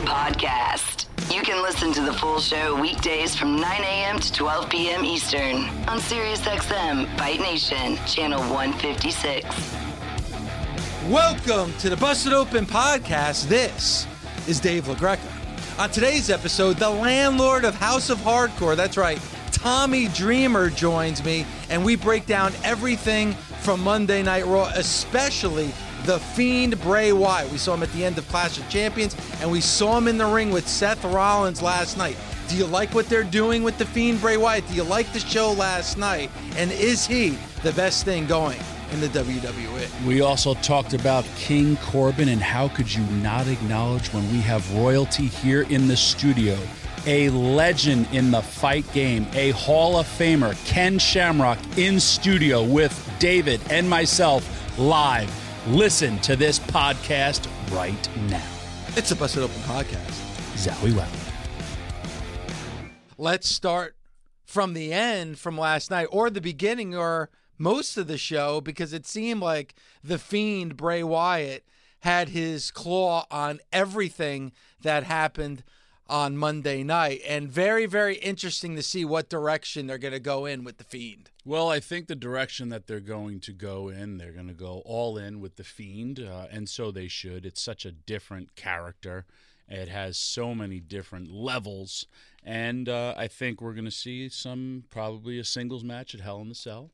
Podcast. You can listen to the full show weekdays from 9 a.m. to 12 p.m. Eastern on SiriusXM Fight Nation, channel 156. Welcome to the Busted Open podcast. This is Dave LaGreca. On today's episode, the landlord of House of Hardcore, that's right, Tommy Dreamer joins me, and we break down everything from Monday Night Raw, especially the Fiend Bray Wyatt. We saw him at the end of Clash of Champions, and we saw him in the ring with Seth Rollins last night. Do you like what they're doing with the Fiend Bray Wyatt? Do you like the show last night? And is he the best thing going in the WWE? We also talked about King Corbin and how could you not acknowledge when we have royalty here in the studio? A legend in the fight game, a Hall of Famer, Ken Shamrock, in studio with David and myself live Listen to this podcast right now. It's a Busted Open podcast. Zowie wow. Let's start from the end from last night or the beginning or most of the show because it seemed like the fiend Bray Wyatt had his claw on everything that happened on Monday night. And very, very interesting to see what direction they're going to go in with The Fiend. Well, I think the direction that they're going to go in, they're going to go all in with The Fiend, uh, and so they should. It's such a different character. It has so many different levels, and uh, I think we're going to see some probably a singles match at Hell in the Cell.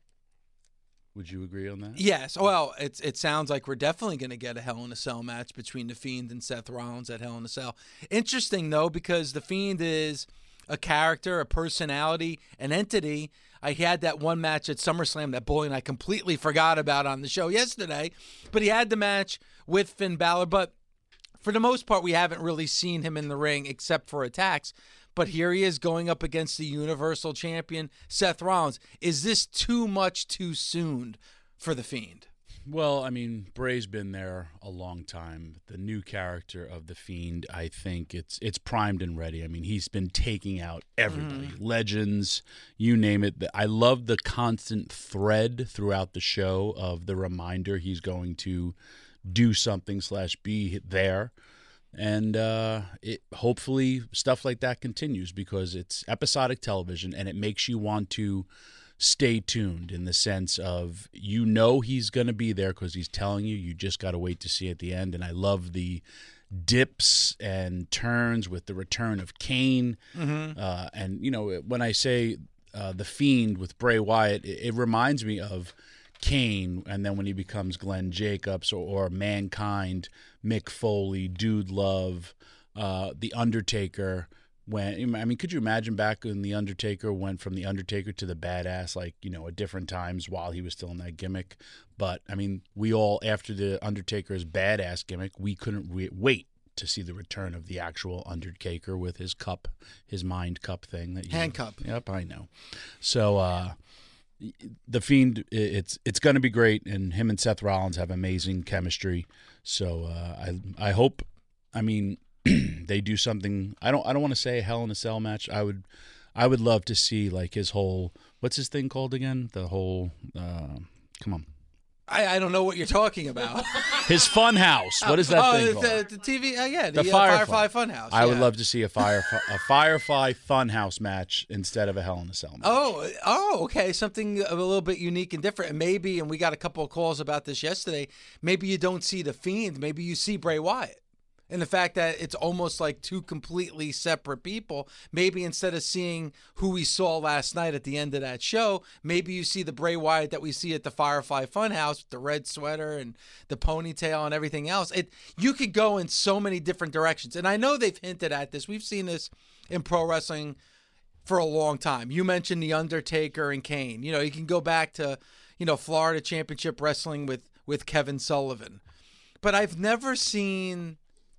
Would you agree on that? Yes. Well, it's it sounds like we're definitely going to get a Hell in a Cell match between the Fiend and Seth Rollins at Hell in a Cell. Interesting though, because the Fiend is a character, a personality, an entity. I had that one match at SummerSlam that Bully and I completely forgot about on the show yesterday, but he had the match with Finn Balor. But for the most part, we haven't really seen him in the ring except for attacks. But here he is going up against the Universal Champion, Seth Rollins. Is this too much too soon for The Fiend? Well, I mean, Bray's been there a long time. The new character of the Fiend, I think it's it's primed and ready. I mean, he's been taking out everybody, mm. legends, you name it. I love the constant thread throughout the show of the reminder he's going to do something slash be there and uh, it hopefully stuff like that continues because it's episodic television and it makes you want to stay tuned in the sense of you know he's going to be there because he's telling you you just got to wait to see at the end and i love the dips and turns with the return of kane mm-hmm. uh, and you know when i say uh, the fiend with bray wyatt it, it reminds me of Kane, and then when he becomes Glenn Jacobs or, or Mankind, Mick Foley, Dude Love, uh, The Undertaker. When I mean, could you imagine back when the Undertaker went from the Undertaker to the Badass, like you know, at different times while he was still in that gimmick? But I mean, we all after the Undertaker's Badass gimmick, we couldn't re- wait to see the return of the actual Undertaker with his cup, his mind cup thing that you, hand cup. Yep, I know. So uh, the Fiend, it's it's going to be great, and him and Seth Rollins have amazing chemistry. So uh, I I hope, I mean, they do something. I don't I don't want to say a Hell in a Cell match. I would I would love to see like his whole what's his thing called again? The whole uh, come on. I, I don't know what you're talking about. His fun house. What is that oh, thing the, called? The, TV, uh, yeah, the, the Firefly. uh, Firefly Fun House. I yeah. would love to see a Firefly, a Firefly Funhouse match instead of a Hell in a Cell match. Oh, oh, okay, something a little bit unique and different. And maybe, and we got a couple of calls about this yesterday. Maybe you don't see the Fiend. Maybe you see Bray Wyatt and the fact that it's almost like two completely separate people. Maybe instead of seeing who we saw last night at the end of that show, maybe you see the Bray Wyatt that we see at the Firefly Funhouse with the red sweater and the ponytail and everything else. It you could go in so many different directions, and I know they've hinted at this. We've seen this in pro wrestling for a long time. You mentioned the Undertaker and Kane. You know, you can go back to you know Florida Championship Wrestling with with Kevin Sullivan, but I've never seen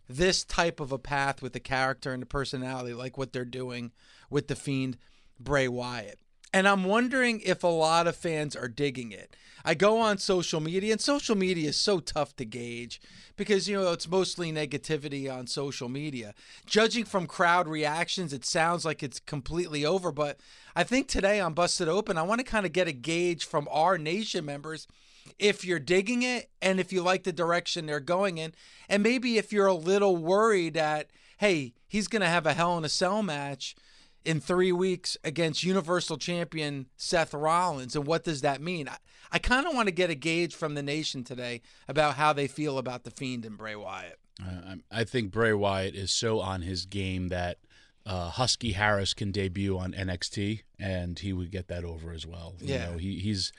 this type of a path with the character and the personality, like what they're doing with the Fiend Bray Wyatt. And I'm wondering if a lot of fans are digging it. I go on social media, and social media is so tough to gauge because, you know, it's mostly negativity on social media. Judging from crowd reactions, it sounds like it's completely over. But I think today on Busted Open, I want to kind of get a gauge from our nation members if you're digging it and if you like the direction they're going in. And maybe if you're a little worried that, hey, he's going to have a Hell in a Cell match in three weeks against Universal Champion Seth Rollins. And what does that mean? I, I kind of want to get a gauge from the nation today about how they feel about The Fiend and Bray Wyatt. Uh, I think Bray Wyatt is so on his game that uh, Husky Harris can debut on NXT and he would get that over as well. You Yeah. know, he, he's.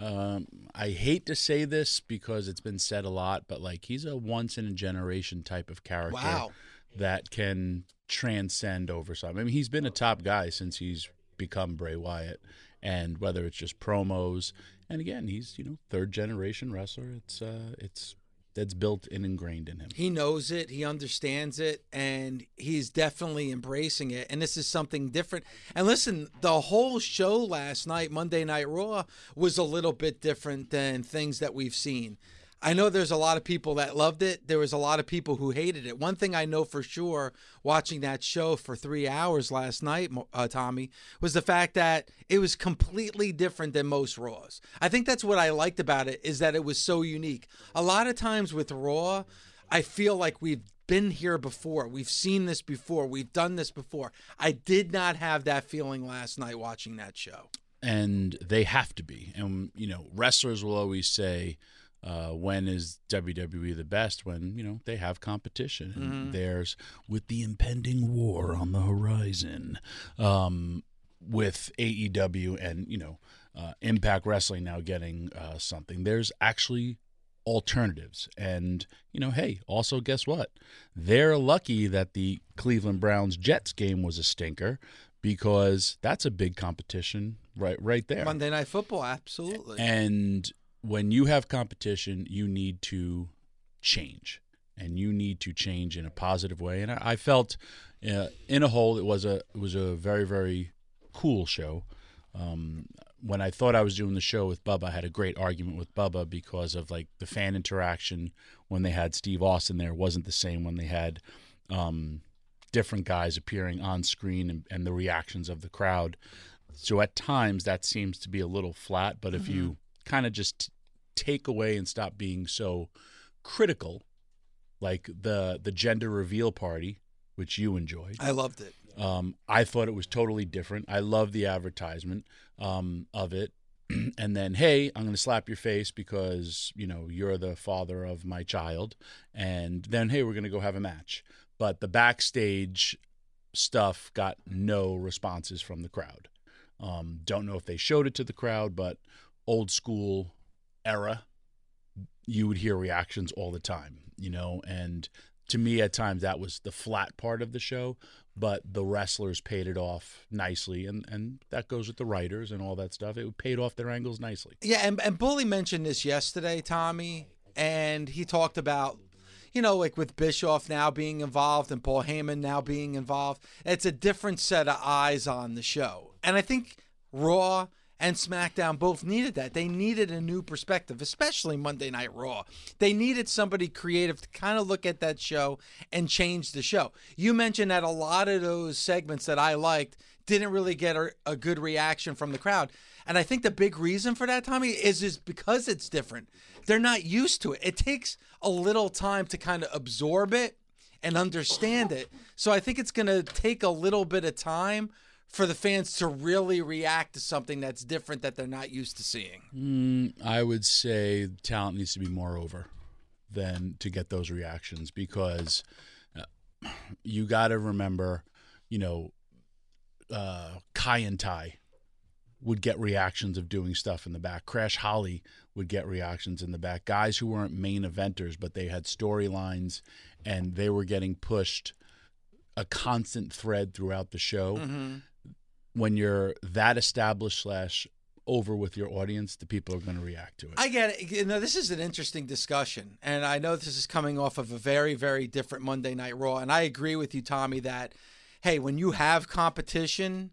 Um, I hate to say this because it's been said a lot, but like he's a once in a generation type of character Wow. that can transcend over something. I mean, he's been a top guy since he's become Bray Wyatt, and whether it's just promos, and again, he's you know third generation wrestler. It's uh, it's that's built and ingrained in him. He knows it, he understands it, and he's definitely embracing it. And this is something different. And listen, the whole show last night, Monday Night Raw, was a little bit different than things that we've seen. I know there's a lot of people that loved it. There was a lot of people who hated it. One thing I know for sure, watching that show for three hours last night, uh, Tommy, was the fact that it was completely different than most Raws. I think that's what I liked about it is that it was so unique. A lot of times with Raw, I feel like we've been here before. We've seen this before. We've done this before. I did not have that feeling last night watching that show. and they have to be. And you know, wrestlers will always say, uh, "When is WWE the best?" When you know they have competition. And There's with the impending war on the horizon, um, with AEW and you know uh, Impact Wrestling now getting uh, something. There's actually alternatives and you know hey also guess what they're lucky that the cleveland browns jets game was a stinker because that's a big competition right right there Monday Night Football, absolutely. and when you have competition you need to change. And you need to change in a positive way. And i, I felt uh, in a whole it was a it was a very very cool show. Um, when I thought I was doing the show with Bubba, I had a great argument with Bubba because of like the fan interaction when they had Steve Austin there wasn't the same when they had um, different guys appearing on screen and, and the reactions of the crowd. So at times that seems to be a little flat, but if you kind of just take away and stop being so critical, like the the gender reveal party, which you enjoyed, I loved it. um, I thought it was totally different. I love the advertisement um, of it. and then, hey, I'm going to slap your face because, you know, you're the father of my child. And then, hey, we're going to go have a match. But the backstage stuff got no responses from the crowd. Um, don't know if they showed it to the crowd, but old school era, you would hear reactions all the time, you know, and to me at times that was the flat part of the show but the wrestlers paid it off nicely and and that goes with the writers and all that stuff it paid off their angles nicely Yeah, and, and Bully mentioned this yesterday, Tommy, and he talked about, you know, like with Bischoff now being involved and Paul Heyman now being involved. It's a different set of eyes on the show. And I think Raw and SmackDown both needed that. They needed a new perspective, especially Monday Night Raw. They needed somebody creative to kind of look at that show and change the show. You mentioned that a lot of those segments that I liked didn't really get a, a good reaction from the crowd. And I think the big reason for that, Tommy, is is because it's different. They're not used to it. It takes a little time to kind of absorb it and understand it. So I think it's going to take a little bit of time for the fans to really react to something that's different that they're not used to seeing. mm, i would say talent needs to be more over than to get those reactions because uh, you got to remember, you know, uh, Kai En Tai would get reactions of doing stuff in the back. Crash Holly would get reactions in the back. Guys who weren't main eventers, but they had storylines and they were getting pushed a constant thread throughout the show. Mm-hmm. When you're that established slash over with your audience, the people are going to react to it. I get it. You know, this is an interesting discussion, and I know this is coming off of a very, very different Monday Night Raw. And I agree with you, Tommy, that hey, when you have competition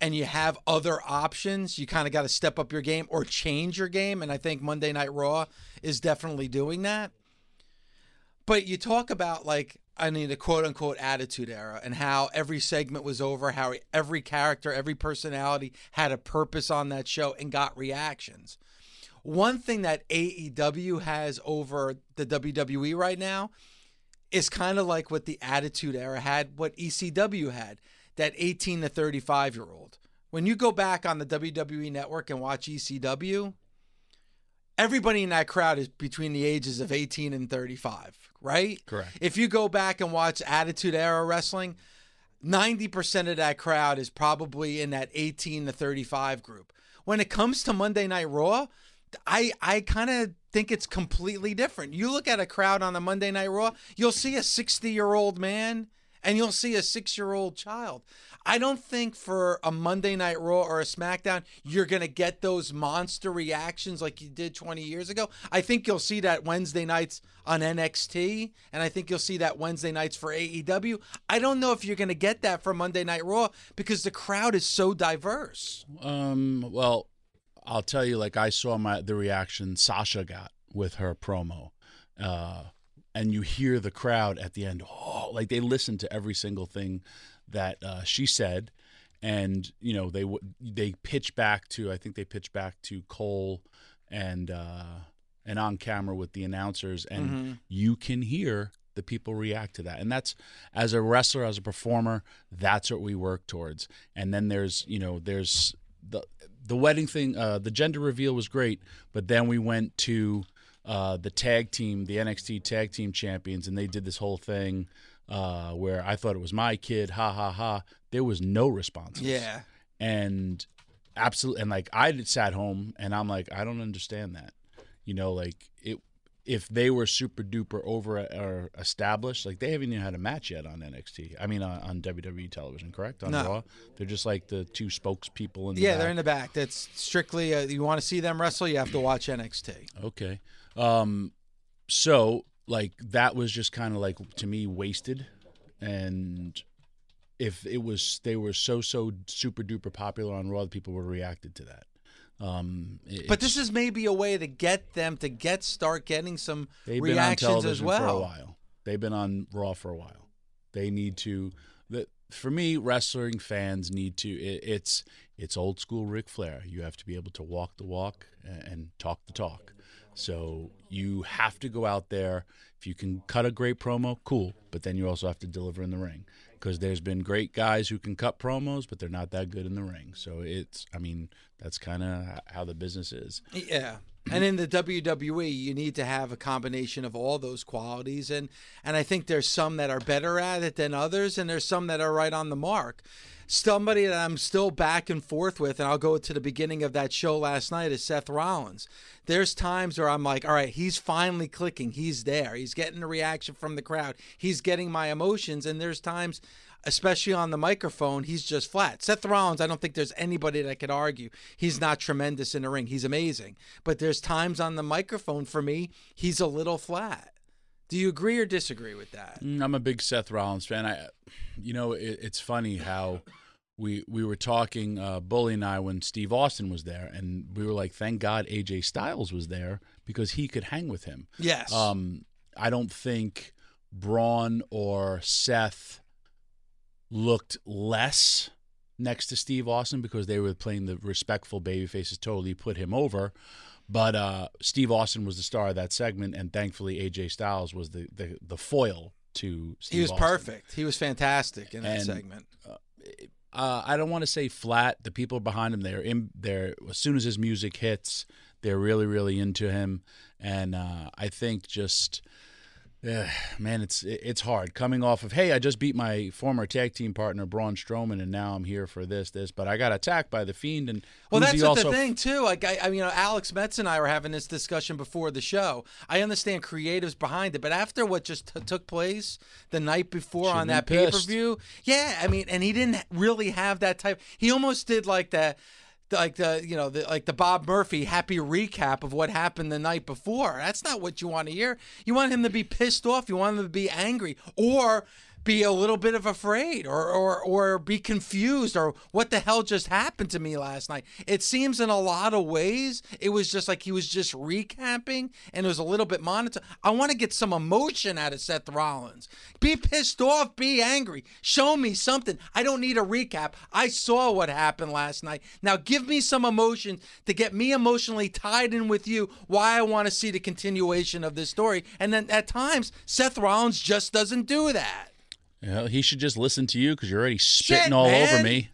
and you have other options, you kind of got to step up your game or change your game. And I think Monday Night Raw is definitely doing that. But you talk about like I mean the quote unquote attitude era and how every segment was over, how every character, every personality had a purpose on that show and got reactions. One thing that AEW has over the WWE right now is kind of like what the attitude era had, what ECW had, that 18 to 35 year old. When you go back on the WWE network and watch ECW, everybody in that crowd is between the ages of 18 and 35, right? Correct. If you go back and watch Attitude Era Wrestling, 90% of that crowd is probably in that 18 to 35 group. When it comes to Monday Night Raw, I I kind of think it's completely different. You look at a crowd on a Monday Night Raw, you'll see a 60-year-old man and you'll see a 6-year-old child. I don't think for a Monday Night Raw or a SmackDown, you're going to get those monster reactions like you did 20 years ago. I think you'll see that Wednesday nights on NXT, and I think you'll see that Wednesday nights for AEW. I don't know if you're going to get that for Monday Night Raw because the crowd is so diverse. Um, well, I'll tell you, like I saw my the reaction Sasha got with her promo, uh, and you hear the crowd at the end. Oh, like they listen to every single thing that uh, she said, and you know they they pitch back to I think they pitch back to Cole and uh, and on camera with the announcers, and Mm-hmm. you can hear the people react to that, and that's as a wrestler, as a performer, that's what we work towards. And then there's you know there's the the wedding thing, uh, the gender reveal was great, but then we went to uh, the tag team, the NXT tag team champions, and they did this whole thing uh, where I thought it was my kid, ha ha ha. There was no responses. Yeah. and absolutely, and like I sat home and I'm like, I don't understand that. You know, like it. If they were super duper over or established, like they haven't even had a match yet on NXT. I mean, on, on WWE television, correct? On No. Raw, they're just like the two spokespeople in the Yeah, back. they're in the back. That's strictly, uh, you want to see them wrestle, you have to watch NXT. Okay. Um so like that was just kind of like to me wasted and if it was they were so so super duper popular on Raw, the people would have reacted to that. Um But this is maybe a way to get them to get start getting some they've been on reactions television as well. for a while. They've been on Raw for a while. They need to the for me wrestling fans need to it, it's it's old school Ric Flair. You have to be able to walk the walk and, and talk the talk. So you have to go out there. If you can cut a great promo, cool. But then you also have to deliver in the ring because there's been great guys who can cut promos, but they're not that good in the ring. So it's, I mean, that's kind of how the business is. Yeah. And in the WWE, you need to have a combination of all those qualities, and and I think there's some that are better at it than others, and there's some that are right on the mark. Somebody that I'm still back and forth with, and I'll go to the beginning of that show last night is Seth Rollins. There's times where I'm like, all right, he's finally clicking, he's there, he's getting a reaction from the crowd, he's getting my emotions, and there's times especially on the microphone, he's just flat. Seth Rollins, I don't think there's anybody that could argue he's not tremendous in the ring. He's amazing. But there's times on the microphone for me, he's a little flat. Do you agree or disagree with that? Mm, I'm a big Seth Rollins fan. I, you know, it, it's funny how we we were talking, uh, Bully and I, when Steve Austin was there, and we were like, thank God AJ Styles was there because he could hang with him. Yes. Um, I don't think Braun or Seth looked less next to Steve Austin because they were playing the respectful baby faces, totally put him over. But uh, Steve Austin was the star of that segment, and thankfully AJ Styles was the the, the foil to Steve he was Austin. perfect. He was fantastic in that And- segment. Uh, I don't want to say flat. The people behind him, they're in there. As soon as his music hits, They're really, really into him, and uh, I think just. Yeah, man, it's it's hard coming off of hey, I just beat my former tag team partner Braun Strowman, and now I'm here for this, this. But I got attacked by the Fiend, and Well, who's that's what the thing too. Like I, I mean, you know, Alex Metz and I were having this discussion before the show. I understand creatives behind it, but after what just t- took place the night before Should've on that pay per view, yeah, I mean, and he didn't really have that type. He almost did like that. Like the you know the like the Bob Murphy happy recap of what happened the night before. That's not what you want to hear. You want him to be pissed off. You want him to be angry or be a little bit of afraid or, or or be confused or what the hell just happened to me last night. It seems in a lot of ways it was just like he was just recapping and it was a little bit monotone. I want to get some emotion out of Seth Rollins. Be pissed off, be angry. Show me something. I don't need a recap. I saw what happened last night. Now give me some emotion to get me emotionally tied in with you why I want to see the continuation of this story. And then at times Seth Rollins just doesn't do that. Yeah, he should just listen to you because you're already spitting all man. over me.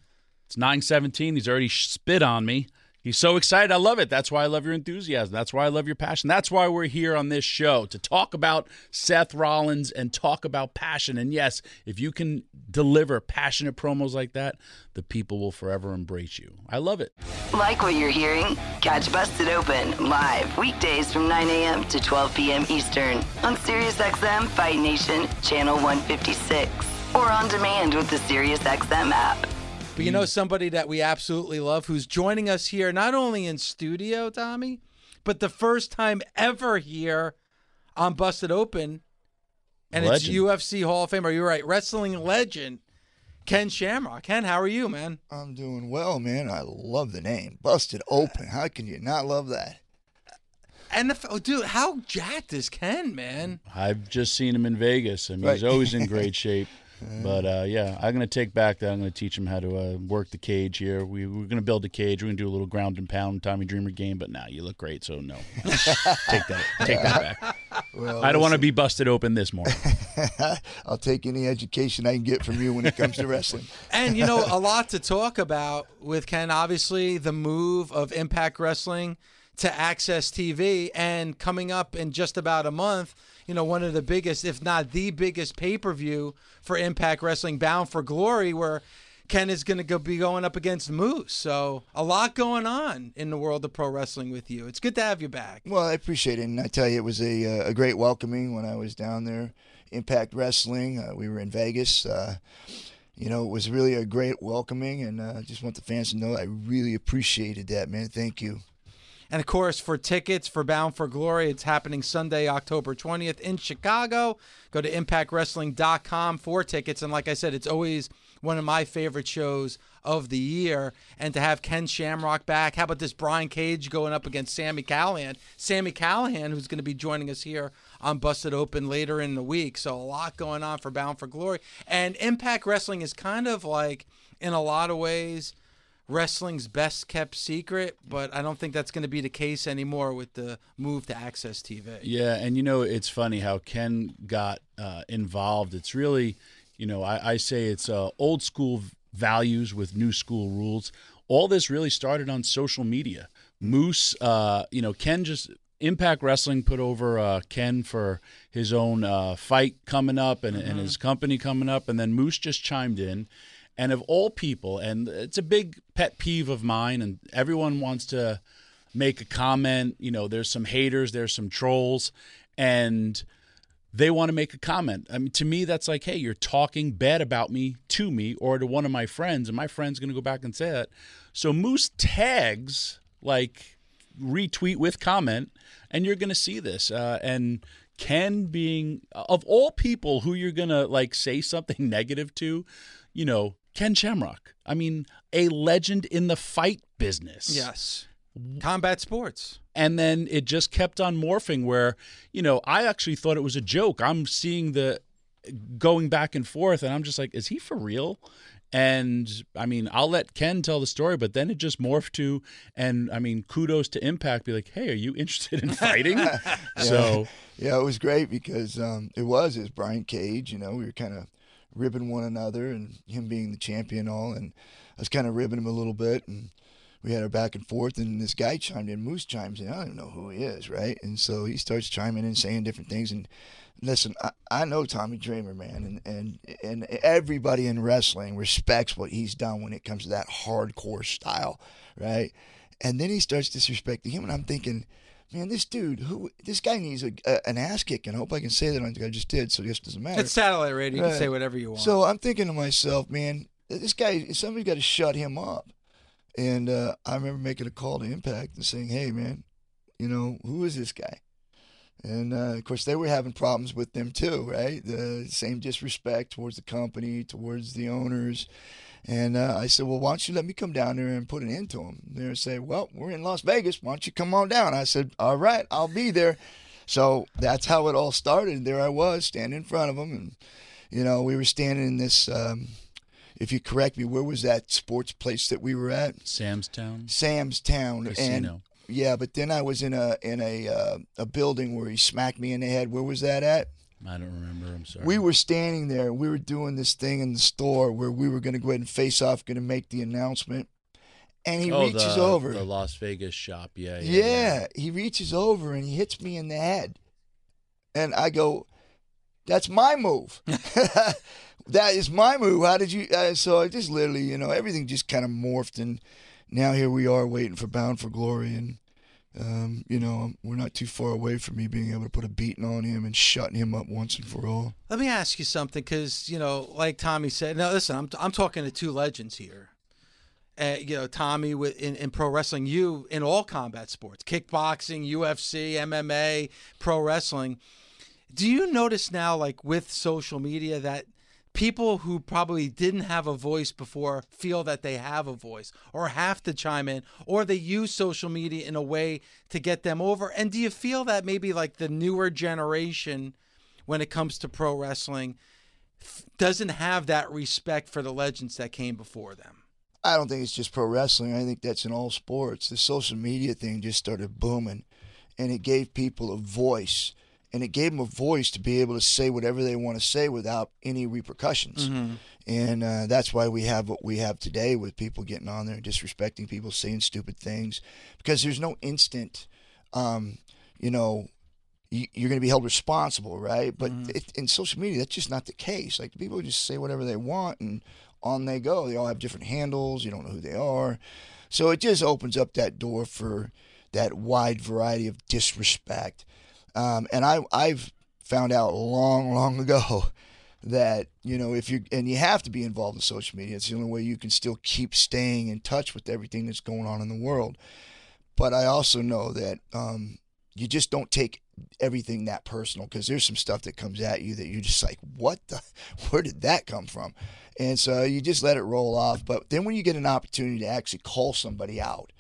It's 917. He's already spit on me. He's so excited. I love it. That's why I love your enthusiasm. That's why I love your passion. That's why we're here on this show to talk about Seth Rollins and talk about passion. And yes, if you can deliver passionate promos like that, the people will forever embrace you. I love it. Like what you're hearing? Catch Busted Open live weekdays from 9 a.m. to 12 p.m. Eastern on SiriusXM Fight Nation Channel 156 or on demand with the SiriusXM app. But you know somebody that we absolutely love who's joining us here not only in studio, Tommy, but the first time ever here on Busted Open. And Legend. it's UFC Hall of Famer. Are You're right, wrestling legend Ken Shamrock. Ken, how are you, man? I'm doing well, man. I love the name. Busted Open. How can you not love that? And the, oh, dude, how jacked is Ken, man? I've just seen him in Vegas. I mean, he's Right. always in great shape. But uh, yeah, I'm going to take back that. I'm going to teach him how to uh, work the cage here. We, we're going to build a cage. We're going to do a little ground and pound Tommy Dreamer game. But now you look great, so no. take that. Take that back. Well, I don't want to be busted open this morning. I'll take any education I can get from you when it comes to wrestling. And you know, a lot to talk about with Ken. Obviously, the move of Impact Wrestling to AXS TV, and coming up in just about a month, you know, one of the biggest, if not the biggest, pay per view for Impact Wrestling, Bound for Glory, where Ken is going to go, be going up against Moose. So a lot going on in the world of pro wrestling with you. It's good to have you back. Well, I appreciate it, and I tell you, it was a uh, a great welcoming when I was down there. Impact Wrestling. Uh, we were in Vegas. Uh, you know, it was really a great welcoming, and uh, I just want the fans to know I really appreciated that, man. Thank you. And of course, for tickets for Bound for Glory, it's happening Sunday, October 20th in Chicago. Go to impactwrestling.com for tickets. And like I said, it's always one of my favorite shows of the year. And to have Ken Shamrock back, how about this Brian Cage going up against Sami Callihan? Sami Callihan, who's going to be joining us here on Busted Open later in the week. So a lot going on for Bound for Glory. And Impact Wrestling is kind of like, in a lot of ways, wrestling's best kept secret, but I don't think that's going to be the case anymore with the move to AXS TV. Yeah, and you know it's funny how Ken got uh, involved. It's really, you know, I, I say it's uh, old school values with new school rules. All this really started on social media. Moose, uh, you know, Ken just Impact Wrestling put over uh, Ken for his own uh, fight coming up and, and his company coming up, and then Moose just chimed in. And of all people, and it's a big pet peeve of mine, and everyone wants to make a comment. You know, there's some haters, there's some trolls, and they want to make a comment. I mean, to me, that's like, hey, you're talking bad about me to me or to one of my friends, and my friend's going to go back and say that. So Moose tags, like, retweet with comment, and you're going to see this. Uh, and Ken being, of all people who you're going to, like, say something negative to, you know, Ken Shamrock. I mean, a legend in the fight business. Yes. Combat sports. And then it just kept on morphing where, you know, I actually thought it was a joke. I'm seeing the going back and forth and I'm just like, is he for real? And I mean, I'll let Ken tell the story, but then it just morphed to, and I mean, kudos to Impact, be like, hey, are you interested in fighting? So, Yeah, it was great because um, it was it was Brian Cage. You know, we were kind of ribbing one another, and him being the champion, all, and I was kind of ribbing him a little bit, and we had our back and forth, and this guy chimed in. Moose chimes in. I don't know who he is, right? And so he starts chiming in, saying different things. And listen, I, I know Tommy Dreamer, man, and, and and everybody in wrestling respects what he's done when it comes to that hardcore style, right? And then he starts disrespecting him, and I'm thinking, man, this dude, who this guy needs a, a, an ass kicking. I hope I can say that. I think I just did, so this doesn't matter. It's satellite radio. You Right. can say whatever you want. So I'm thinking to myself, man, this guy, somebody's got to shut him up. And uh, I remember making a call to Impact and saying, hey, man, you know, who is this guy? And uh, of course, they were having problems with them too, right? The same disrespect towards the company, towards the owners. And uh, I said, well, why don't you let me come down there and put an end to them? They say, well, we're in Las Vegas. Why don't you come on down? I said, all right, I'll be there. So that's how it all started. There I was standing in front of them. And, you know, we were standing in this, um, if you correct me, where was that sports place that we were at? Sam's Town Sam's Town. And Casino. yeah, but then I was in a in a uh, a building where he smacked me in the head. Where was that at? I don't remember. I'm sorry. We were standing there. We were doing this thing in the store where we were going to go ahead and face off, going to make the announcement. And he oh, reaches the, over. the Las Vegas shop. Yeah, yeah. yeah, he reaches over and he hits me in the head. And I go, that's my move. that is my move. How did you? Uh, so I just literally, you know, everything just kind of morphed. And now here we are waiting for Bound for Glory. And, um, you know, we're not too far away from me being able to put a beating on him and shutting him up once and for all. Let me ask you something, because you know, like Tommy said. Now, listen, I'm I'm talking to two legends here. Uh, you know, Tommy with in, in pro wrestling, you in all combat sports, kickboxing, UFC, MMA, pro wrestling. Do you notice now, like with social media, that people who probably didn't have a voice before feel that they have a voice or have to chime in or they use social media in a way to get them over and do you feel that maybe like the newer generation when it comes to pro wrestling doesn't have that respect for the legends that came before them I don't think it's just pro wrestling. I think that's in all sports. The social media thing just started booming, and it gave people a voice, and it gave them a voice to be able to say whatever they want to say without any repercussions. And uh, that's why we have what we have today with people getting on there disrespecting people, saying stupid things, because there's no instant, um, you know, you- you're going to be held responsible, right? But it, in social media, that's just not the case. Like people just say whatever they want and on they go. They all have different handles. You don't know who they are. So it just opens up that door for that wide variety of disrespect. Um, and I, I've found out long, long ago that you know if you and you have to be involved in social media. It's the only way you can still keep staying in touch with everything that's going on in the world. But I also know that um, you just don't take everything that personal because there's some stuff that comes at you that you're just like, what the, where did that come from? And so you just let it roll off. But then when you get an opportunity to actually call somebody out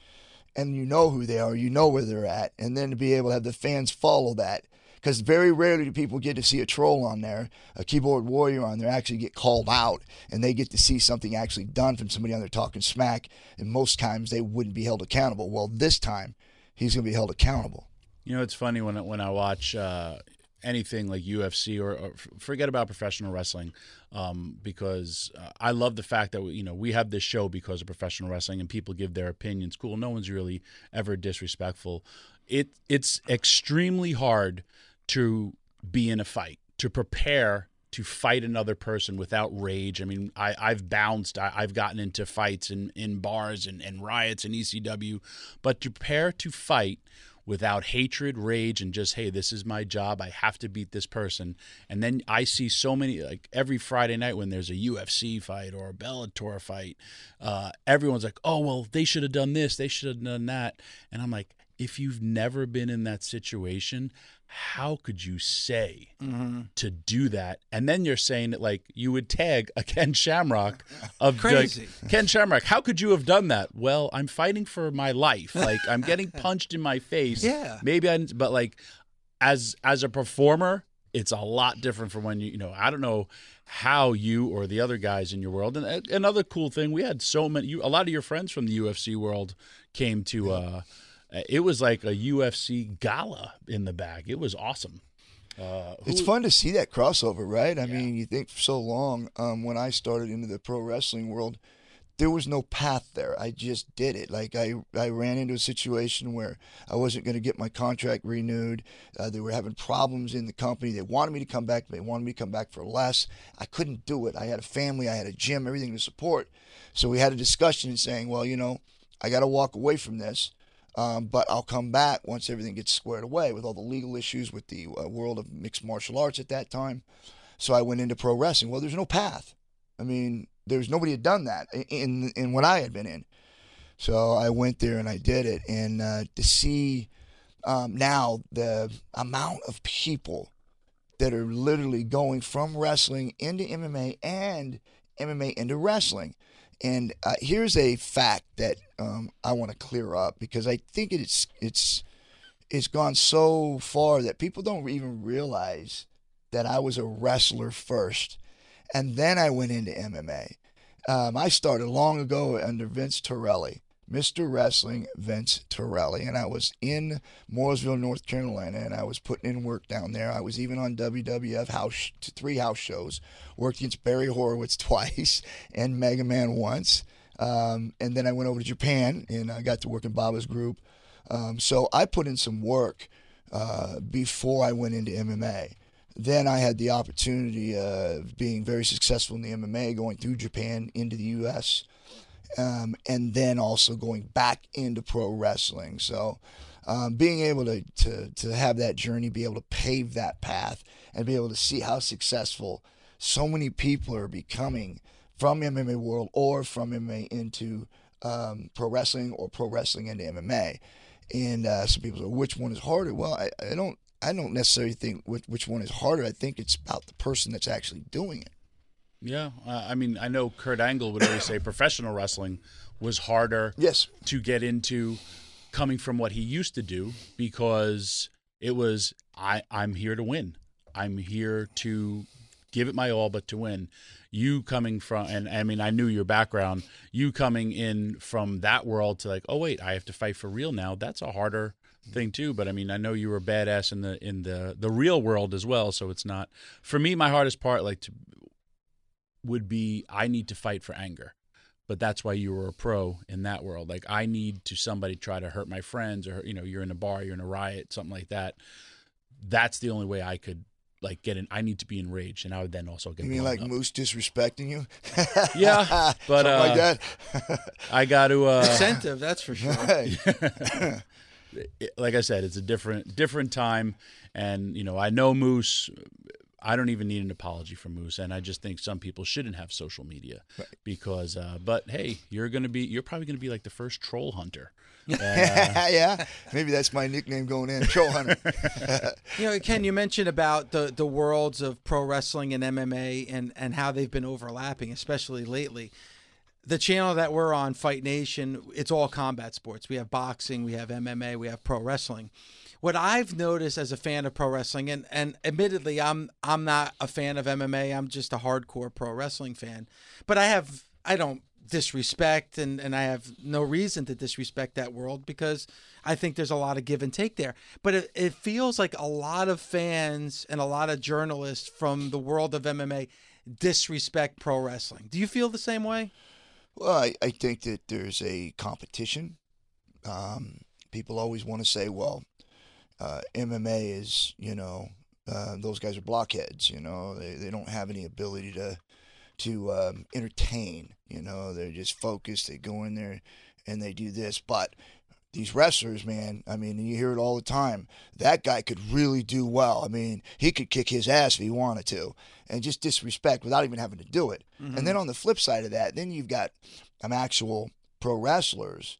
and you know who they are, you know where they're at, and then to be able to have the fans follow that. Because very rarely do people get to see a troll on there, a keyboard warrior on there actually get called out, and they get to see something actually done from somebody on there talking smack. And most times they wouldn't be held accountable. Well, this time he's going to be held accountable. You know, it's funny when when I watch uh, anything like UFC or, or forget about professional wrestling, um, because uh, I love the fact that we, you know we have this show because of professional wrestling and people give their opinions. Cool, no one's really ever disrespectful. It it's extremely hard to be in a fight to prepare to fight another person without rage. I mean, I, I've bounced, I, I've gotten into fights in, in bars and, and riots and ECW, but to prepare to fight without hatred, rage, and just, hey, this is my job. I have to beat this person. And then I see so many, like every Friday night when there's a UFC fight or a Bellator fight, uh, everyone's like, oh, well, they should have done this, they should have done that. And I'm like, if you've never been in that situation, how could you say to do that? And then you're saying that like you would tag a Ken Shamrock of like, Crazy. Ken Shamrock. How could you have done that? Well, I'm fighting for my life. Like I'm getting punched in my face. Yeah. Maybe I, but like as as a performer, it's a lot different from when you you know I don't know how you or the other guys in your world. And another cool thing, we had so many. You, a lot of your friends from the UFC world came to. uh It was like a UFC gala in the back. It was awesome. Uh, who- It's fun to see that crossover, right? I mean, you think for so long um, when I started into the pro wrestling world, there was no path there. I just did it. Like I, I ran into a situation where I wasn't going to get my contract renewed. Uh, they were having problems in the company. They wanted me to come back. They wanted me to come back for less. I couldn't do it. I had a family. I had a gym, everything to support. So we had a discussion saying, well, you know, I got to walk away from this. Um, but I'll come back once everything gets squared away with all the legal issues with the uh, world of mixed martial arts at that time. So I went into pro wrestling. Well, there's no path. I mean, there's nobody had done that in in what I had been in. So I went there and I did it, and uh, to see um, now the amount of people that are literally going from wrestling into MMA and MMA into wrestling. And uh, here's a fact that um, I want to clear up because I think it's it's it's gone so far that people don't even realize that I was a wrestler first and then I went into MMA. Um, I started long ago under Vince Torelli, Mr. Wrestling Vince Torelli, and I was in Mooresville, North Carolina, and I was putting in work down there. I was even on WWF house three house shows, worked against Barry Horowitz twice and Mega Man once, um, and then I went over to Japan and I got to work in Baba's group. Um, so I put in some work uh, before I went into MMA then I had the opportunity of being very successful in the MMA, going through Japan into the U.S., um, and then also going back into pro wrestling. So, um, being able to, to to have that journey, be able to pave that path, and be able to see how successful so many people are becoming from MMA world or from MMA into um, pro wrestling or pro wrestling into MMA. And uh, some people say, which one is harder? Well, I, I don't I don't necessarily think which, which one is harder. I think it's about the person that's actually doing it. Yeah, uh, I mean, I know Kurt Angle would always say professional wrestling was harder yes. to get into coming from what he used to do because it was I I'm here to win. I'm here to give it my all but to win. You coming from and I mean I knew your background, you coming in from that world to like, "Oh wait, I have to fight for real now." That's a harder thing too. But I mean, I know you were badass in the in the the real world as well. So it's not for me. My hardest part, like, to, would be I need to fight for anger. But that's why you were a pro in that world. Like I need to somebody try to hurt my friends, or you know, you're in a bar, you're in a riot, something like that. That's the only way I could like get in. I need to be enraged, and I would then also get. You mean like up. Moose disrespecting you? yeah, but uh, like that. I got to uh, incentive. That's for sure. like I said, it's a different different time, and you know I know Moose. I don't even need an apology from Moose, and I just think some people shouldn't have social media right. because. Uh, but hey, you're gonna be you're probably gonna be like the first troll hunter. Uh, yeah, maybe that's my nickname going in, troll hunter. you know, Ken, you mentioned about the the worlds of pro wrestling and MMA and and how they've been overlapping, especially lately the channel that we're on, Fight Nation, it's all combat sports. We have boxing, we have MMA, we have pro wrestling. What I've noticed as a fan of pro wrestling, and, and admittedly, I'm I'm not a fan of MMA. I'm just a hardcore pro wrestling fan. But I have I don't disrespect and, and I have no reason to disrespect that world because I think there's a lot of give and take there. But it, it feels like a lot of fans and a lot of journalists from the world of MMA disrespect pro wrestling. Do you feel the same way? Well, I, I think that there's a competition. Um, people always want to say, well, uh, MMA is, you know, uh, those guys are blockheads. You know, they, they don't have any ability to to um, entertain. You know, they're just focused. They go in there and they do this. But these wrestlers, man, I mean, you hear it all the time. That guy could really do well. I mean, he could kick his ass if he wanted to, and just disrespect without even having to do it. Mm-hmm. And then on the flip side of that, then you've got um, actual pro wrestlers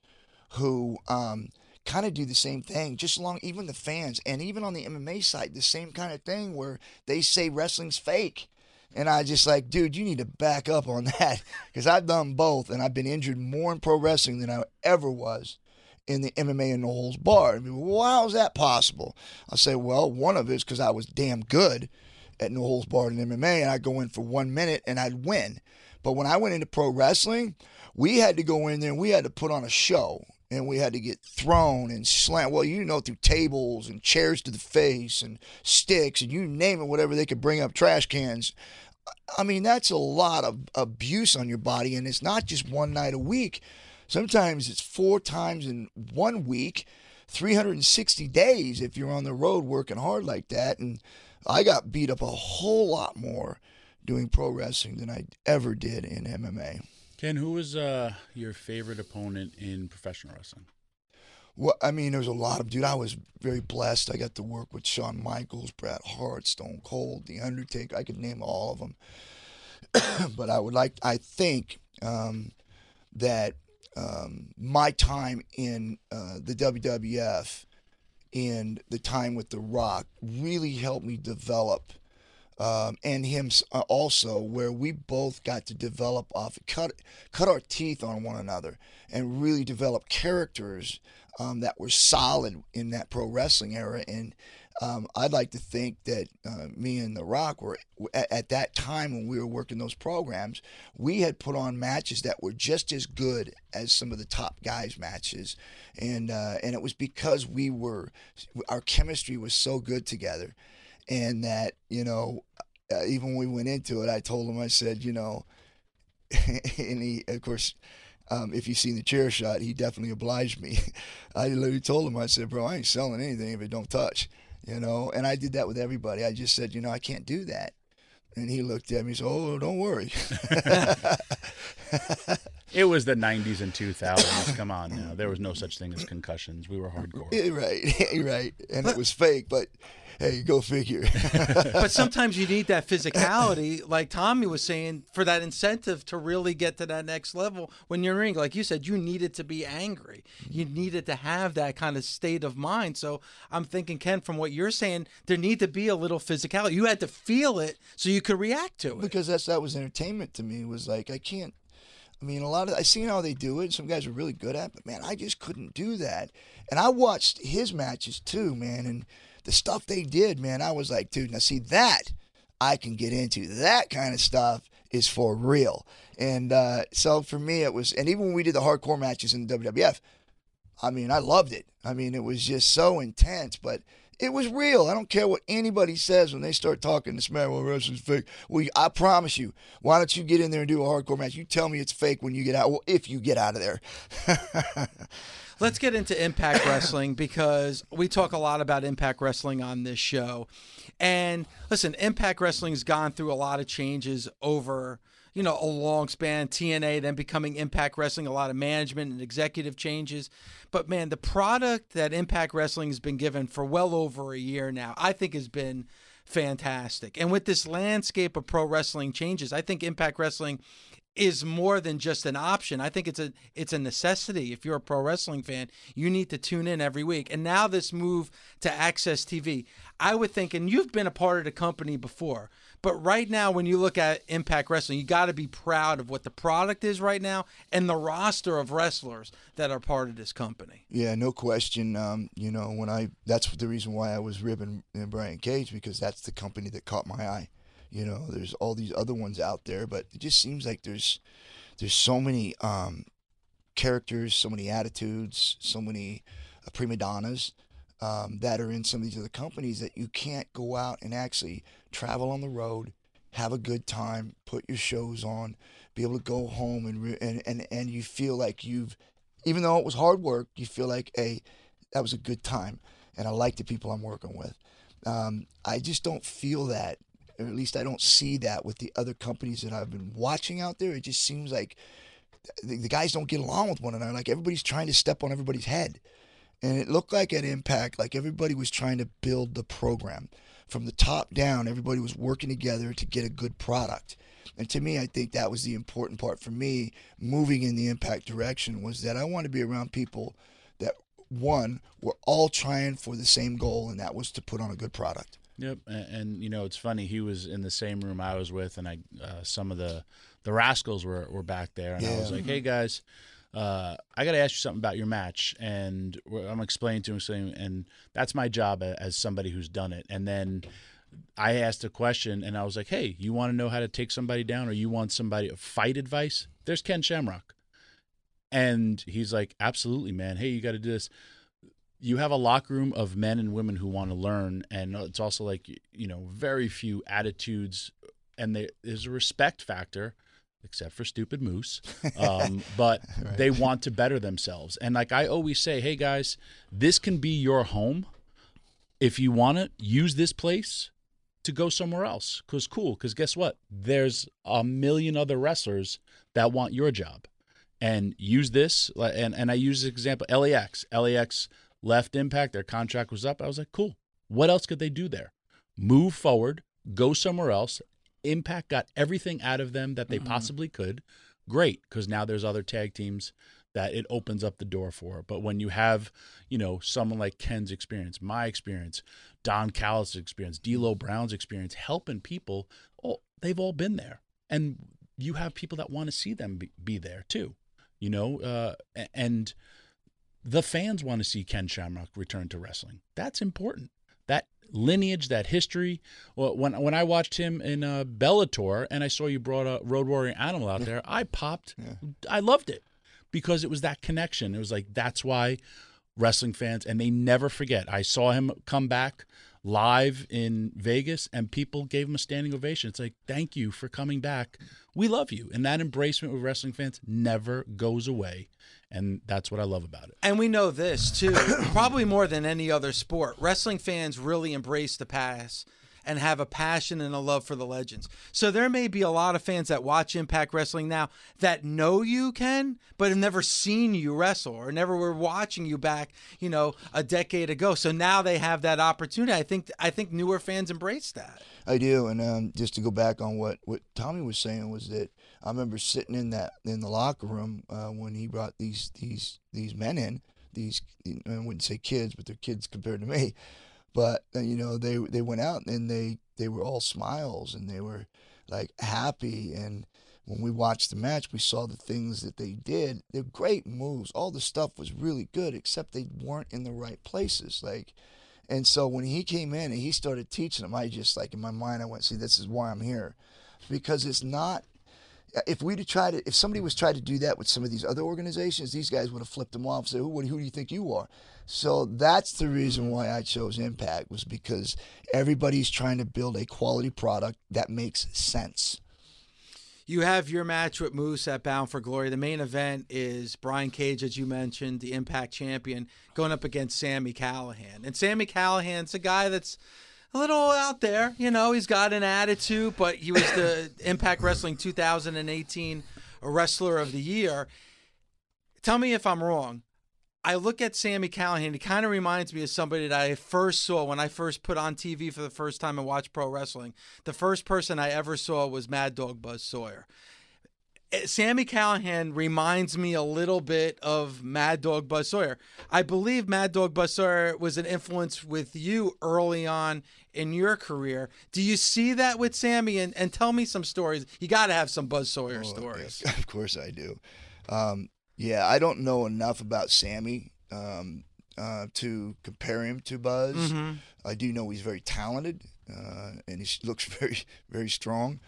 who um, kind of do the same thing, just along even the fans, and even on the MMA side, the same kind of thing where they say wrestling's fake. And I just like, dude, you need to back up on that because I've done both, and I've been injured more in pro wrestling than I ever was in the MMA and no holds bar. I mean, well, how is that possible? I say, well, one of it is because I was damn good at no holds barred in MMA, and I'd go in for one minute and I'd win. But when I went into pro wrestling, we had to go in there and we had to put on a show. And we had to get thrown and slammed. Well, you know, through tables and chairs to the face and sticks and you name it, whatever they could bring up, trash cans I mean, that's a lot of abuse on your body, and it's not just one night a week. Sometimes it's four times in one week, 360 days if you're on the road working hard like that. And I got beat up a whole lot more doing pro wrestling than I ever did in MMA. Ken, who was uh, your favorite opponent in professional wrestling? Well, I mean, there's a lot of dude. I was very blessed. I got to work with Shawn Michaels, Bret Hart, Stone Cold, The Undertaker. I could name all of them. but I would like. I think um, that um, my time in uh, the WWF and the time with The Rock really helped me develop. Um, and him uh, also, where we both got to develop off, cut, cut our teeth on one another, and really develop characters um, that were solid in that pro wrestling era. And um, I'd like to think that uh, me and The Rock were at, at, that time when we were working those programs, we had put on matches that were just as good as some of the top guys' matches, and uh, and it was because we were our chemistry was so good together, and that you know uh, even when we went into it, I told him I said you know, and he of course um, if you've seen the chair shot, he definitely obliged me. I literally told him, I said, bro, I ain't selling anything if it don't touch, you know. And I did that with everybody. I just said, you know, I can't do that. And he looked at me and said, oh, don't worry. it was the 90s and 2000s. Come on now. There was no such thing as concussions. We were hardcore. Right, right. And it was fake, but hey, go figure. but sometimes you need that physicality, like Tommy was saying, for that incentive to really get to that next level when you're in. Like you said, you needed to be angry. You needed to have that kind of state of mind. So I'm thinking, Ken, from what you're saying, there need to be a little physicality. You had to feel it so you could react to it. Because that's that was entertainment to me. It was like I can't I mean, a lot of I seen how they do it. Some guys are really good at, it, but man, I just couldn't do that. And I watched his matches too, man. And the stuff they did, man, I was like, dude, now see that I can get into. That kind of stuff is for real. And uh, so for me, it was, and even when we did the hardcore matches in the WWF, I mean, I loved it. I mean, it was just so intense, but it was real. I don't care what anybody says when they start talking this man, well, wrestling's fake. Well, I promise you, why don't you get in there and do a hardcore match? You tell me it's fake when you get out. Well, if you get out of there. Let's get into Impact Wrestling because we talk a lot about Impact Wrestling on this show. And listen, Impact Wrestling's gone through a lot of changes over, you know, a long span. TNA then becoming Impact Wrestling, a lot of management and executive changes. But man, the product that Impact Wrestling has been given for well over a year now, I think has been fantastic. And with this landscape of pro wrestling changes, I think Impact Wrestling is more than just an option. I think it's a it's a necessity. If you're a pro wrestling fan, you need to tune in every week. And now this move to AXS TV, I would think, and you've been a part of the company before, but right now when you look at Impact Wrestling, you got to be proud of what the product is right now and the roster of wrestlers that are part of this company. Yeah, no question. Um, you know, when I that's the reason why I was ribbing Brian Cage because that's the company that caught my eye. You know, there's all these other ones out there, but it just seems like there's there's so many um, characters, so many attitudes, so many uh, prima donnas um, that are in some of these other companies that you can't go out and actually travel on the road, have a good time, put your shows on, be able to go home and re- and, and and you feel like you've, even though it was hard work, you feel like a that was a good time, and I like the people I'm working with. Um, I just don't feel that or at least I don't see that with the other companies that I've been watching out there. It just seems like the, the guys don't get along with one another. Like everybody's trying to step on everybody's head. And it looked like at Impact, like everybody was trying to build the program. From the top down, everybody was working together to get a good product. And to me, I think that was the important part for me moving in the Impact direction was that I want to be around people that, one, were all trying for the same goal, and that was to put on a good product. Yep, and, and, you know it's funny. He was in the same room I was with, and I uh, some of the the rascals were were back there, and yeah. I was like, "Hey guys, uh, I got to ask you something about your match." And I'm explaining to him, saying, and that's my job as somebody who's done it. And then I asked a question, and I was like, "Hey, you want to know how to take somebody down, or you want somebody fight advice?" There's Ken Shamrock, and he's like, "Absolutely, man. Hey, you got to do this." You have a locker room of men and women who want to learn and it's also like you know very few attitudes and they, there's a respect factor except for stupid moose um, but they want to better themselves. And like i always say hey guys this can be your home. If you want to use this place to go somewhere else because cool because guess what? There's a million other wrestlers that want your job. And use this and, and i use this example LAX LAX left impact their contract was up i was like cool. What else could they do there? Move forward go somewhere else. Impact got everything out of them that they possibly could. Great because now there's other tag teams that it opens up the door for. But when you have, you know, someone like Ken's experience, my experience, Don Callis' experience, D'Lo Brown's experience, helping people, oh, they've all been there, and you have people that want to see them be, be there too, you know, uh, and the fans want to see Ken Shamrock return to wrestling. That's important. That lineage, that history. When when I watched him in uh, Bellator and I saw you brought a Road Warrior Animal out there, I popped. I loved it because it was that connection. It was like that's why wrestling fans and they never forget. I saw him come back live in Vegas and people gave him a standing ovation. It's like, thank you for coming back. We love you. And that embracement with wrestling fans never goes away. And that's what I love about it. And we know this too, probably more than any other sport. Wrestling fans really embrace the past and have a passion and a love for the legends. So there may be a lot of fans that watch Impact Wrestling now that know you Ken, but have never seen you wrestle or never were watching you back, you know, a decade ago. So now they have that opportunity. I think I think newer fans embrace that. I do, and um, just to go back on what, what Tommy was saying was that I remember sitting in that in the locker room uh, when he brought these these these men in. These I wouldn't say kids, but they're kids compared to me. But uh, you know they they went out and they they were all smiles and they were like happy and when we watched the match we saw the things that they did they're great moves all the stuff was really good except they weren't in the right places like and so when he came in and he started teaching them, I just like in my mind I went, see, this is why I'm here, because it's not. If we'd have tried it, if somebody was trying to do that with some of these other organizations, these guys would have flipped them off. Say, who, who do you think you are? So that's the reason why I chose Impact was because everybody's trying to build a quality product that makes sense. You have your match with Moose at Bound for Glory. The main event is Brian Cage, as you mentioned, the Impact champion, going up against Sami Callihan. And Sami Callihan's a guy that's a little out there. You know, he's got an attitude, but he was the Impact Wrestling 2018 Wrestler of the Year. Tell me if I'm wrong. I look at Sami Callihan. He kind of reminds me of somebody that I first saw when I first put on TV for the first time and watched pro wrestling. The first person I ever saw was Mad Dog Buzz Sawyer. Eh, Sami Callihan reminds me a little bit of Mad Dog Buzz Sawyer. I believe Mad Dog Buzz Sawyer was an influence with you early on in your career. Do you see that with Sami? And, and tell me some stories. You got to have some Buzz Sawyer Oh, stories. yes, of course I do. Um, yeah, I don't know enough about Sami um, uh, to compare him to Buzz. Mm-hmm. I do know he's very talented uh, and he looks very, very strong,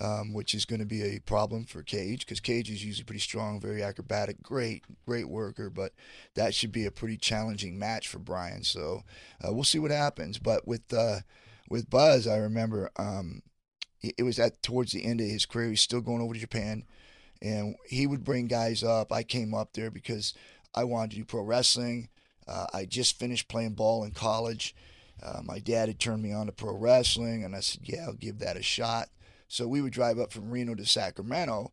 um, which is going to be a problem for Cage because Cage is usually pretty strong, very acrobatic, great, great worker. But that should be a pretty challenging match for Brian. So uh, we'll see what happens. But with uh, with Buzz, I remember um, it was at towards the end of his career. He's still going over to Japan, and he would bring guys up. I came up there because I wanted to do pro wrestling. Uh, I just finished playing ball in college. Uh, my dad had turned me on to pro wrestling, and I said, "Yeah, I'll give that a shot." So we would drive up from Reno to Sacramento,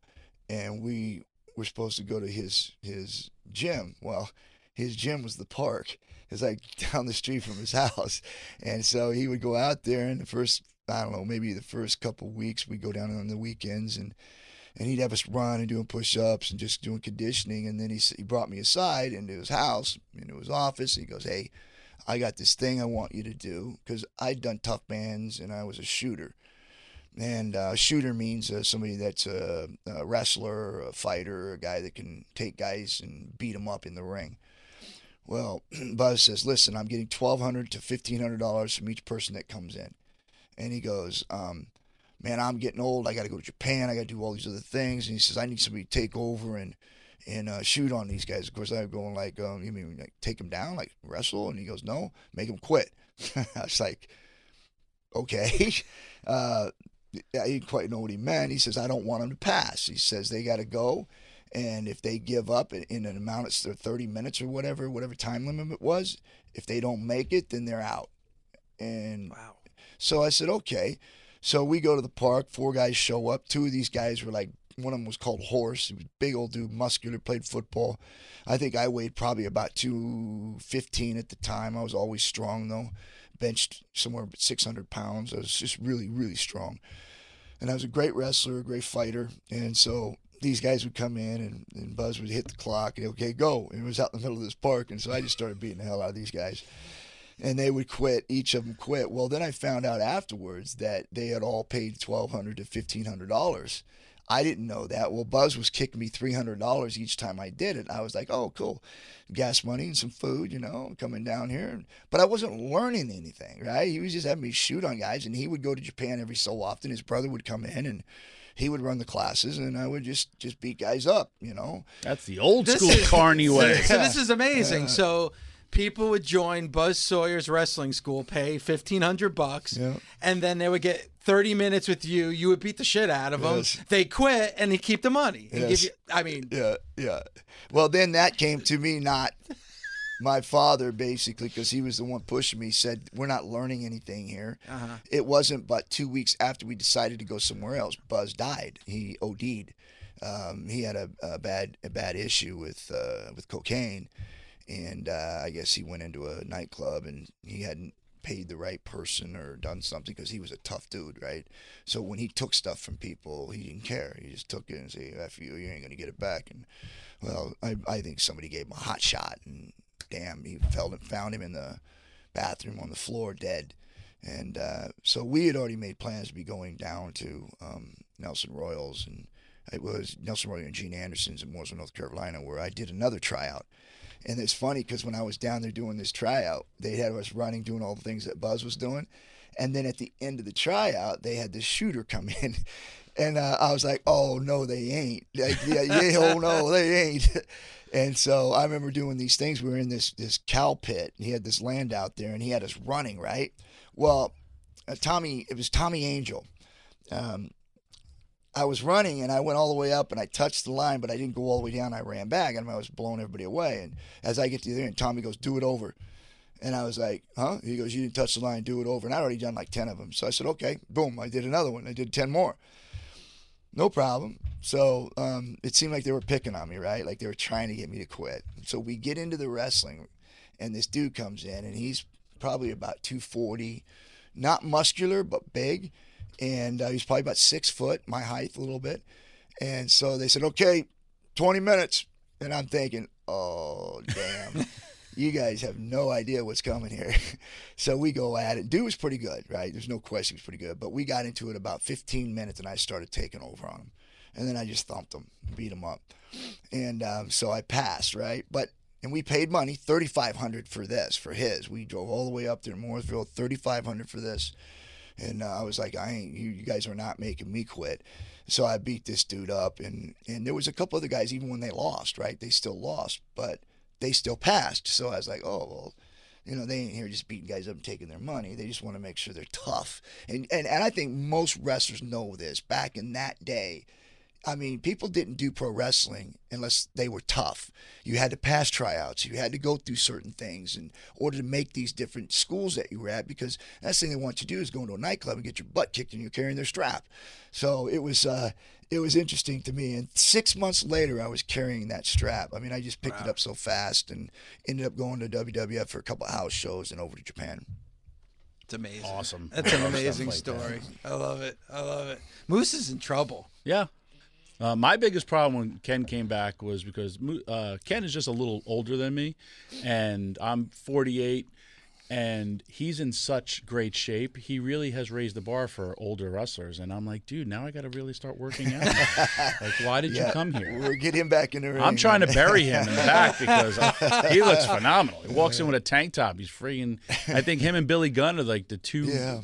and we were supposed to go to his his gym. Well, his gym was the park. It's like down the street from his house, and so he would go out there. And the first, I don't know, maybe the first couple weeks, we would go down on the weekends, and and he'd have us run and doing push-ups and just doing conditioning. And then he he brought me aside into his house, into his office. He goes, "Hey, I got this thing I want you to do because I'd done tough bands and I was a shooter." And uh, shooter means uh, somebody that's a, a wrestler, a fighter, a guy that can take guys and beat them up in the ring. Well, Buzz says, "Listen, I'm getting twelve hundred to fifteen hundred dollars from each person that comes in," and he goes, um, "Man, I'm getting old. I got to go to Japan. I got to do all these other things." And he says, "I need somebody to take over and and uh, shoot on these guys." Of course, I'm going like, um, "You mean like take them down, like wrestle?" And he goes, "No, make them quit." I was like, "Okay." Uh, I didn't quite know what he meant. He says, I don't want them to pass. He says they got to go. And if they give up in, an amount of 30 minutes or whatever, whatever time limit it was, if they don't make it, then they're out. And Wow. so I said, okay. So we go to the park. Four guys show up. Two of these guys were like, one of them was called Horse. He was big old dude, muscular, played football. I think I weighed probably about 215 at the time. I was always strong, though. Benched somewhere 600 pounds. I was just really, really strong. And I was a great wrestler, a great fighter. And so these guys would come in and, and Buzz would hit the clock and, okay, go. And it was out in the middle of this park. And so I just started beating the hell out of these guys and they would quit. Each of them quit. Well, then I found out afterwards that they had all paid twelve hundred to fifteen hundred dollars. I didn't know that. Well, Buzz was kicking me three hundred dollars each time I did it. I was like, oh, cool, gas money and some food, you know, coming down here. But I wasn't learning anything, right? He was just having me shoot on guys, and he would go to Japan every so often. His brother would come in and. He would run the classes, and I would just just beat guys up, you know. That's the old This school is- Carney way. So this is amazing. So people would join Buzz Sawyer's wrestling school, pay fifteen hundred bucks, Yeah. and then they would get thirty minutes with you. You would beat the shit out of them. Yes. They quit, and they keep the money. And Yes. give you, I mean, Yeah, yeah. Well, then that came to me not my father basically because he was the one pushing me said we're not learning anything here. It wasn't but two weeks after we decided to go somewhere else. Buzz died. He OD'd. Um, he had a, a bad a bad issue with uh, with cocaine, and uh, I guess he went into a nightclub and he hadn't paid the right person or done something because he was a tough dude, right? So when he took stuff from people, he didn't care. He just took it and said, "F you, you ain't gonna get it back." And well, I I think somebody gave him a hot shot, and damn, he felt it, found him in the bathroom on the floor dead. And uh, so we had already made plans to be going down to um, Nelson Royals, and it was Nelson Royal and Gene Anderson's in Mooresville, North Carolina, where I did another tryout. And it's funny because when I was down there doing this tryout, they had us running, doing all the things that Buzz was doing. And then at the end of the tryout, they had this shooter come in. And uh, I was like, oh, no, they ain't. Like, yeah, yeah, oh, no, they ain't. And so I remember doing these things. We were in this, this cow pit. And he had this land out there, and he had us running, right? Well, uh, Tommy, it was Tommy Angel. Um, I was running and I went all the way up and I touched the line, but I didn't go all the way down. I ran back and I was blowing everybody away. And as I get to the end, Tommy goes, "Do it over," and I was like, "Huh?" He goes, "You didn't touch the line. Do it over." And I'd already done like ten of them, so I said, "Okay." Boom! I did another one. I did ten more. No problem. So um, it seemed like they were picking on me, right? Like they were trying to get me to quit. So we get into the wrestling, and this dude comes in, and he's probably about 240, not muscular, but big. And uh, he's probably about six foot, my height a little bit. And so they said, okay, 20 minutes. And I'm thinking, oh, damn. you guys have no idea what's coming here. so we go at it. Dude was pretty good, right? There's no question he was pretty good. But we got into it about 15 minutes and I started taking over on him. And then I just thumped him, beat him up. And um, so I passed, right? But and we paid money, thirty five hundred for this, for his. We drove all the way up there in Mooresville, thirty five hundred for this. And uh, I was like, I ain't, you, you guys are not making me quit. So I beat this dude up, and and there was a couple other guys, even when they lost, right? They still lost, but they still passed. So I was like, oh well, you know, they ain't here just beating guys up and taking their money. They just want to make sure they're tough. And and and I think most wrestlers know this. Back in that day, I mean, people didn't do pro wrestling unless they were tough. You had to pass tryouts. You had to go through certain things in order to make these different schools that you were at because that's the thing they want you to do is go into a nightclub and get your butt kicked and you're carrying their strap. So it was uh, it was interesting to me. And six months later, I was carrying that strap. I mean, I just picked it up so fast and ended up going to WWF for a couple of house shows and over to Japan. it's amazing. Awesome. That's an I love amazing like that. story. I love it. I love it. Moose is in trouble. Yeah. Uh, my biggest problem when Ken came back was because uh, Ken is just a little older than me, and I'm 48, and he's in such great shape. He really has raised the bar for older wrestlers, and I'm like, dude, now I got to really start working out. like, why did you come here? We'll get him back in the ring. I'm trying to bury him in the back because uh, he looks phenomenal. He walks in with a tank top. He's freaking. I think him and Billy Gunn are like the two Yeah.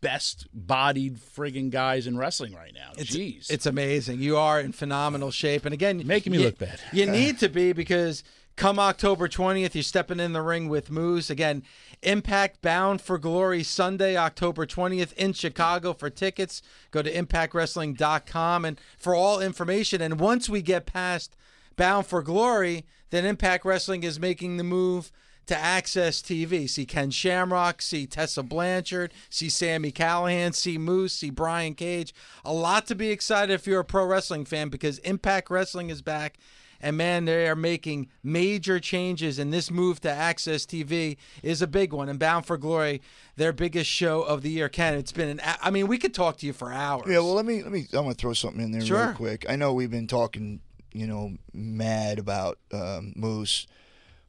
Best bodied friggin' guys in wrestling right now. It's, Jeez. it's amazing. You are in phenomenal shape, and again, Making me you- look bad. You need to be because Come October 20th, you're stepping in the ring with Moose. Again, Impact Bound for Glory Sunday, October 20th in Chicago. For tickets, go to impactwrestling.com. And for all information, and once we get past Bound for Glory, then Impact Wrestling is making the move to AXS TV. See Ken Shamrock, see Tessa Blanchard, see Sami Callihan, see Moose, see Brian Cage. A lot to be excited if you're a pro wrestling fan because Impact Wrestling is back. And man, they are making major changes, and this move to AXS TV is a big one. And Bound for Glory, their biggest show of the year. Ken, it's been an. I mean, we could talk to you for hours. Yeah, well, let me let me. I'm gonna throw something in there Sure. real quick. I know we've been talking, you know, mad about um, Moose,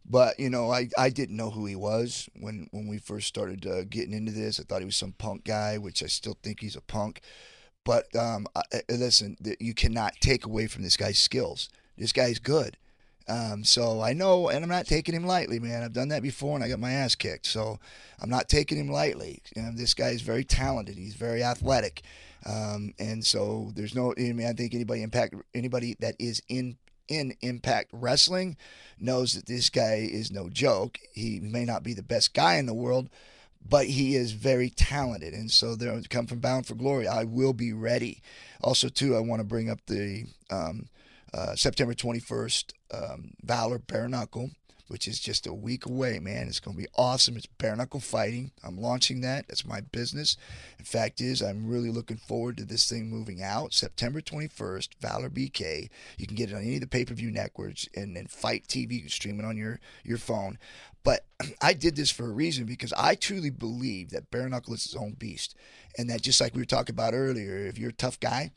but you know, I, I didn't know who he was when when we first started uh, getting into this. I thought he was some punk guy, which I still think he's a punk. But um, I, I- listen, th- you cannot take away from this guy's skills. This guy's good. Um, so I know, and I'm not taking him lightly, man. I've done that before, and I got my ass kicked. So I'm not taking him lightly. You know, this guy is very talented. He's very athletic, um, and so there's no. I mean, I think anybody impact anybody that is in in Impact Wrestling knows that this guy is no joke. He may not be the best guy in the world, but he is very talented. And so there come from Bound for Glory. I will be ready. Also, too, I want to bring up the um, uh, September 21st um, Valor Bare Knuckle, which is just a week away, man. It's going to be awesome. It's bare knuckle fighting. I'm launching that. That's my business. In fact, is I'm really looking forward to this thing moving out September 21st. Valor BK. You can get it on any of the pay-per-view networks and then Fight TV. You can stream it on your your phone. But I did this for a reason because I truly believe that bare knuckle is its own beast, and that just like we were talking about earlier, if you're a tough guy,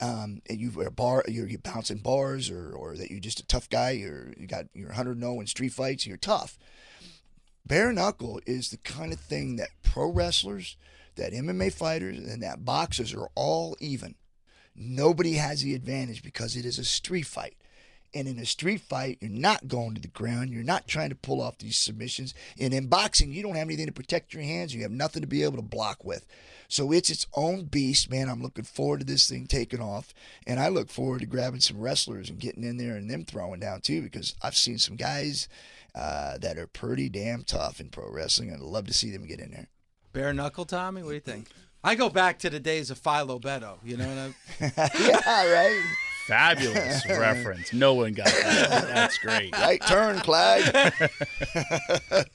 um, and you a bar, you're, you're bouncing bars, or, or that you're just a tough guy, you're you got you're 100 0 in street fights, you're tough. Bare knuckle is the kind of thing that pro wrestlers, that MMA fighters, and that boxers are all even. Nobody has the advantage because it is a street fight. And in a street fight, you're not going to the ground. You're not trying to pull off these submissions. And in boxing, you don't have anything to protect your hands. You have nothing to be able to block with. So it's its own beast, man. I'm looking forward to this thing taking off. And I look forward to grabbing some wrestlers and getting in there and them throwing down too, because I've seen some guys uh, that are pretty damn tough in pro wrestling. I'd love to see them get in there. Bare knuckle, Tommy. What do you think? I go back to the days of Philo Beddoe. You know what I mean? yeah, right. Fabulous reference. No one got that. That's great. Right turn, Clyde.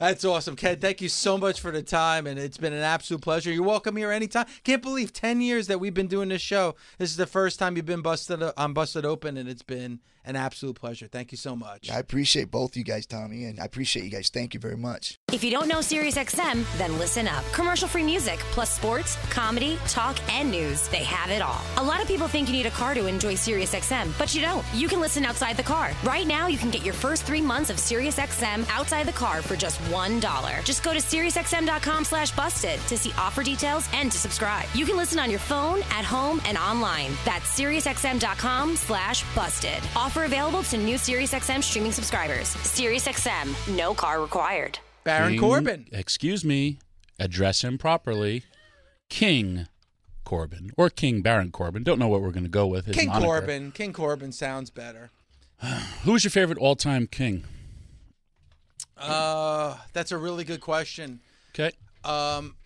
That's awesome, Ken. Thank you so much for the time, and it's been an absolute pleasure. You're welcome here anytime. Can't believe ten years that we've been doing this show. This is the first time you've been busted. Uh, I'm busted open, and it's been an absolute pleasure. Thank you so much. I appreciate both you guys, Tommy, and I appreciate you guys. Thank you very much. If you don't know SiriusXM, then listen up. Commercial free music, plus sports, comedy, talk, and news. They have it all. A lot of people think you need a car to enjoy SiriusXM, but you don't. You can listen outside the car. Right now, you can get your first three months of SiriusXM outside the car for just $1. Just go to SiriusXM.com slash busted to see offer details and to subscribe. You can listen on your phone, at home, and online. That's SiriusXM.com slash busted. Offer available to new SiriusXM streaming subscribers. SiriusXM, no car required. Baron King- Corbin. Excuse me. Address him properly. King Corbin or King Baron Corbin. Don't know what we're going to go with. His King moniker. Corbin. King Corbin sounds better. Who's your favorite all-time king? Uh, that's a really good question. Okay, Um,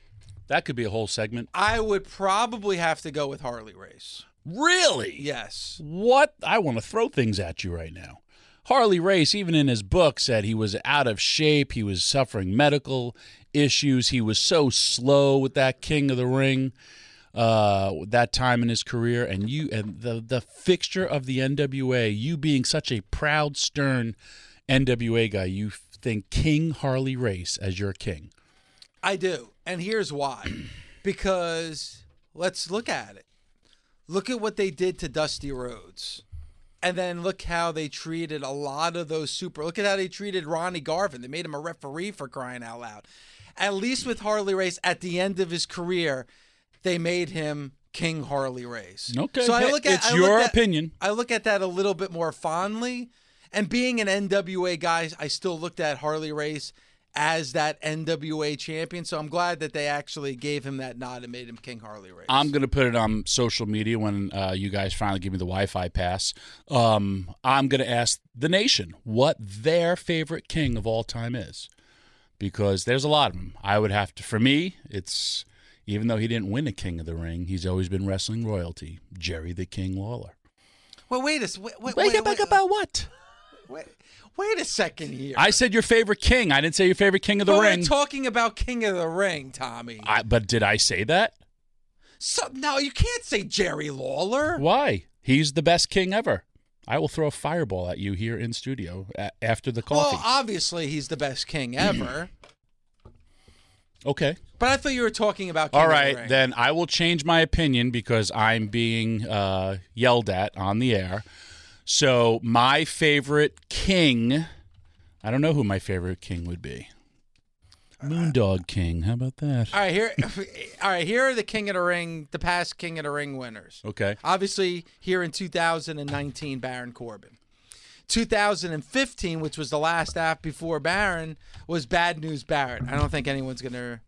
that could be a whole segment. I would probably have to go with Harley Race. Really? Yes. What? I want to throw things at you right now. Harley Race, even in his book, said he was out of shape. He was suffering medical issues. He was so slow with that King of the Ring, uh, that time in his career. And you, and the the fixture of the NWA, you being such a proud, stern NWA guy, you think King Harley Race as your king. I do. And here's why. because let's look at it. Look at what they did to Dusty Rhodes. And then look how they treated a lot of those super. Look at how they treated Ronnie Garvin. They made him a referee for crying out loud. At least with Harley Race, at the end of his career, they made him King Harley Race. Okay, so I look at it's I your at- opinion. I look at that a little bit more fondly. And being an NWA guy, I still looked at Harley Race as that NWA champion. So I'm glad that they actually gave him that nod and made him King Harley Race. I'm gonna put it on social media when uh, you guys finally give me the Wi-Fi pass. Um, I'm gonna ask the nation what their favorite king of all time is, because there's a lot of them. I would have to. For me, it's even though he didn't win a King of the Ring, he's always been wrestling royalty. Jerry the King Lawler. well, wait a wait, wait, Wait, wait, wait, wait, about what? Wait, wait a second here. I said your favorite king. I didn't say your favorite king of the But ring. We're talking about King of the Ring, Tommy. I, but did I say that? So no, you can't say Jerry Lawler. Why? He's the best king ever. I will throw a fireball at you here in studio a- after the coffee. Well, obviously he's the best king ever. okay. but I thought you were talking about King All of the Ring. then I will change my opinion because I'm being uh, yelled at on the air. So my favorite king, I don't know who my favorite king would be. Moondog King. How about that? All right, here, all right. Here are the King of the Ring, the past King of the Ring winners. Okay. Obviously, here in 2019, Baron Corbin. 2015, which was the last app before Baron, was Bad News Barrett. I don't think anyone's going to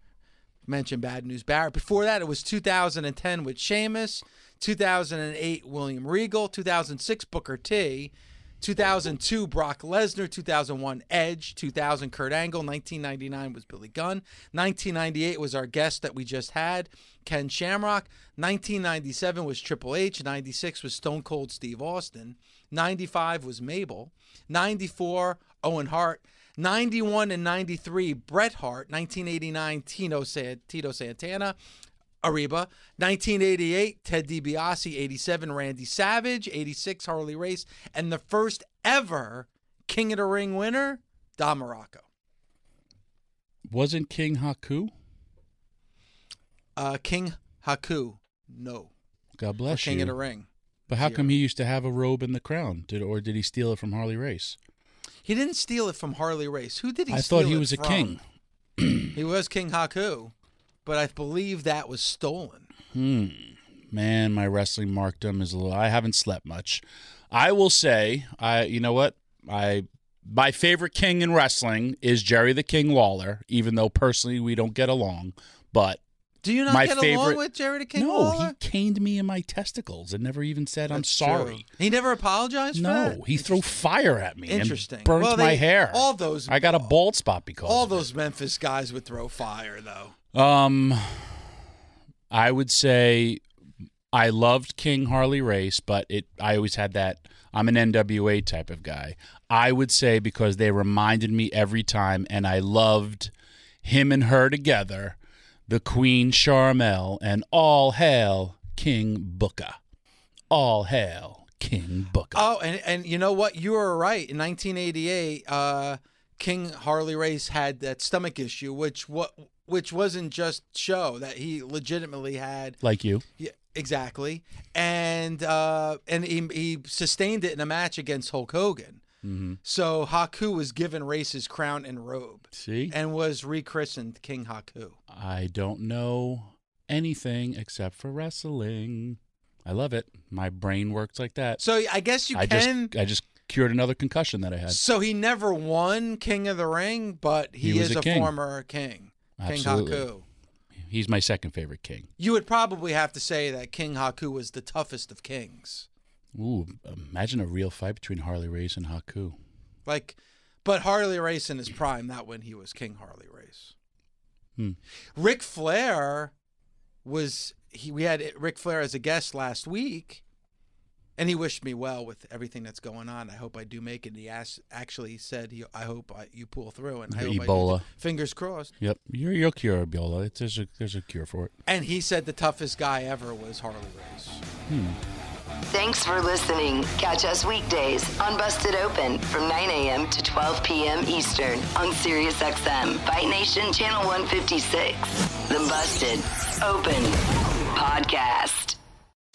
mention Bad News Barrett. Before that, it was 2010 with Sheamus, 2008 William Regal, 2006 Booker T, 2002 Brock Lesnar, 2001 Edge, 2000 Kurt Angle, 1999 was Billy Gunn, 1998 was our guest that we just had, Ken Shamrock, 1997 was Triple H, 96 was Stone Cold Steve Austin, 95 was Mabel, 94 Owen Hart, 91 and 93 Bret Hart, 1989 Tino San- Tito Santana, Ariba, 1988 Ted DiBiase, 87 Randy Savage, 86 Harley Race, and the first ever King of the Ring winner, Don Muraco. Wasn't King Haku? Uh, King Haku, no. God bless King you. King of the Ring. But how come he used to have a robe and the crown? Did or did he steal it from Harley Race? He didn't steal it from Harley Race. Who did he steal? I thought he was a king. He was King Haku, but I believe that was stolen. Hmm. Man, my wrestling markdom is a little. I haven't slept much. I will say, I. You know what? I. My favorite king in wrestling is Jerry the King Lawler, even though personally we don't get along. But Do you not My get along with Jerry the King no, Lawler? he caned me in my testicles and never even said I'm sorry. true. He never apologized for No, he threw fire at me Interesting. and burnt Well, my hair. all those- I got a bald spot because All those Memphis guys would throw fire, though. Um, I would say I loved King Harley Race, but it I always had that. I'm an NWA type of guy. I would say because they reminded me every time, and I loved him and her together, the Queen Sharmell, and all hail King Booker. All hail King Booker. Oh, and and you know what? You were right. In 1988, uh, King Harley Race had that stomach issue, which what which wasn't just show that he legitimately had. like you. Yeah, exactly. And uh, and he, he sustained it in a match against Hulk Hogan. Mm-hmm. So Haku was given Race's crown and robe, See? and was rechristened King Haku. I don't know anything except for wrestling. I love it. My brain works like that. So I guess you I can. just I just cured another concussion that I had. So he never won King of the Ring, but he, He is a a, former king. Absolutely. King Haku. He's my second favorite king. You would probably have to say that King Haku was the toughest of kings. Ooh, imagine a real fight between Harley Race and Haku. Like, but Harley Race in his prime, not when he was King Harley Race. Hmm. Ric Flair was he? We had Ric Flair as a guest last week, and he wished me well with everything that's going on. I hope I do make it. And he asked, actually said, he, "I hope I, you pull through." And I The hope I Ebola. too. Fingers crossed. Yep, you're you'll cure Ebola. It's, there's a there's a cure for it. And he said the toughest guy ever was Harley Race. Hmm. Thanks for listening. Catch us weekdays on Busted Open from 9 a.m. to 12 p.m. Eastern on SiriusXM, Fight Nation Channel 156. The Busted Open Podcast.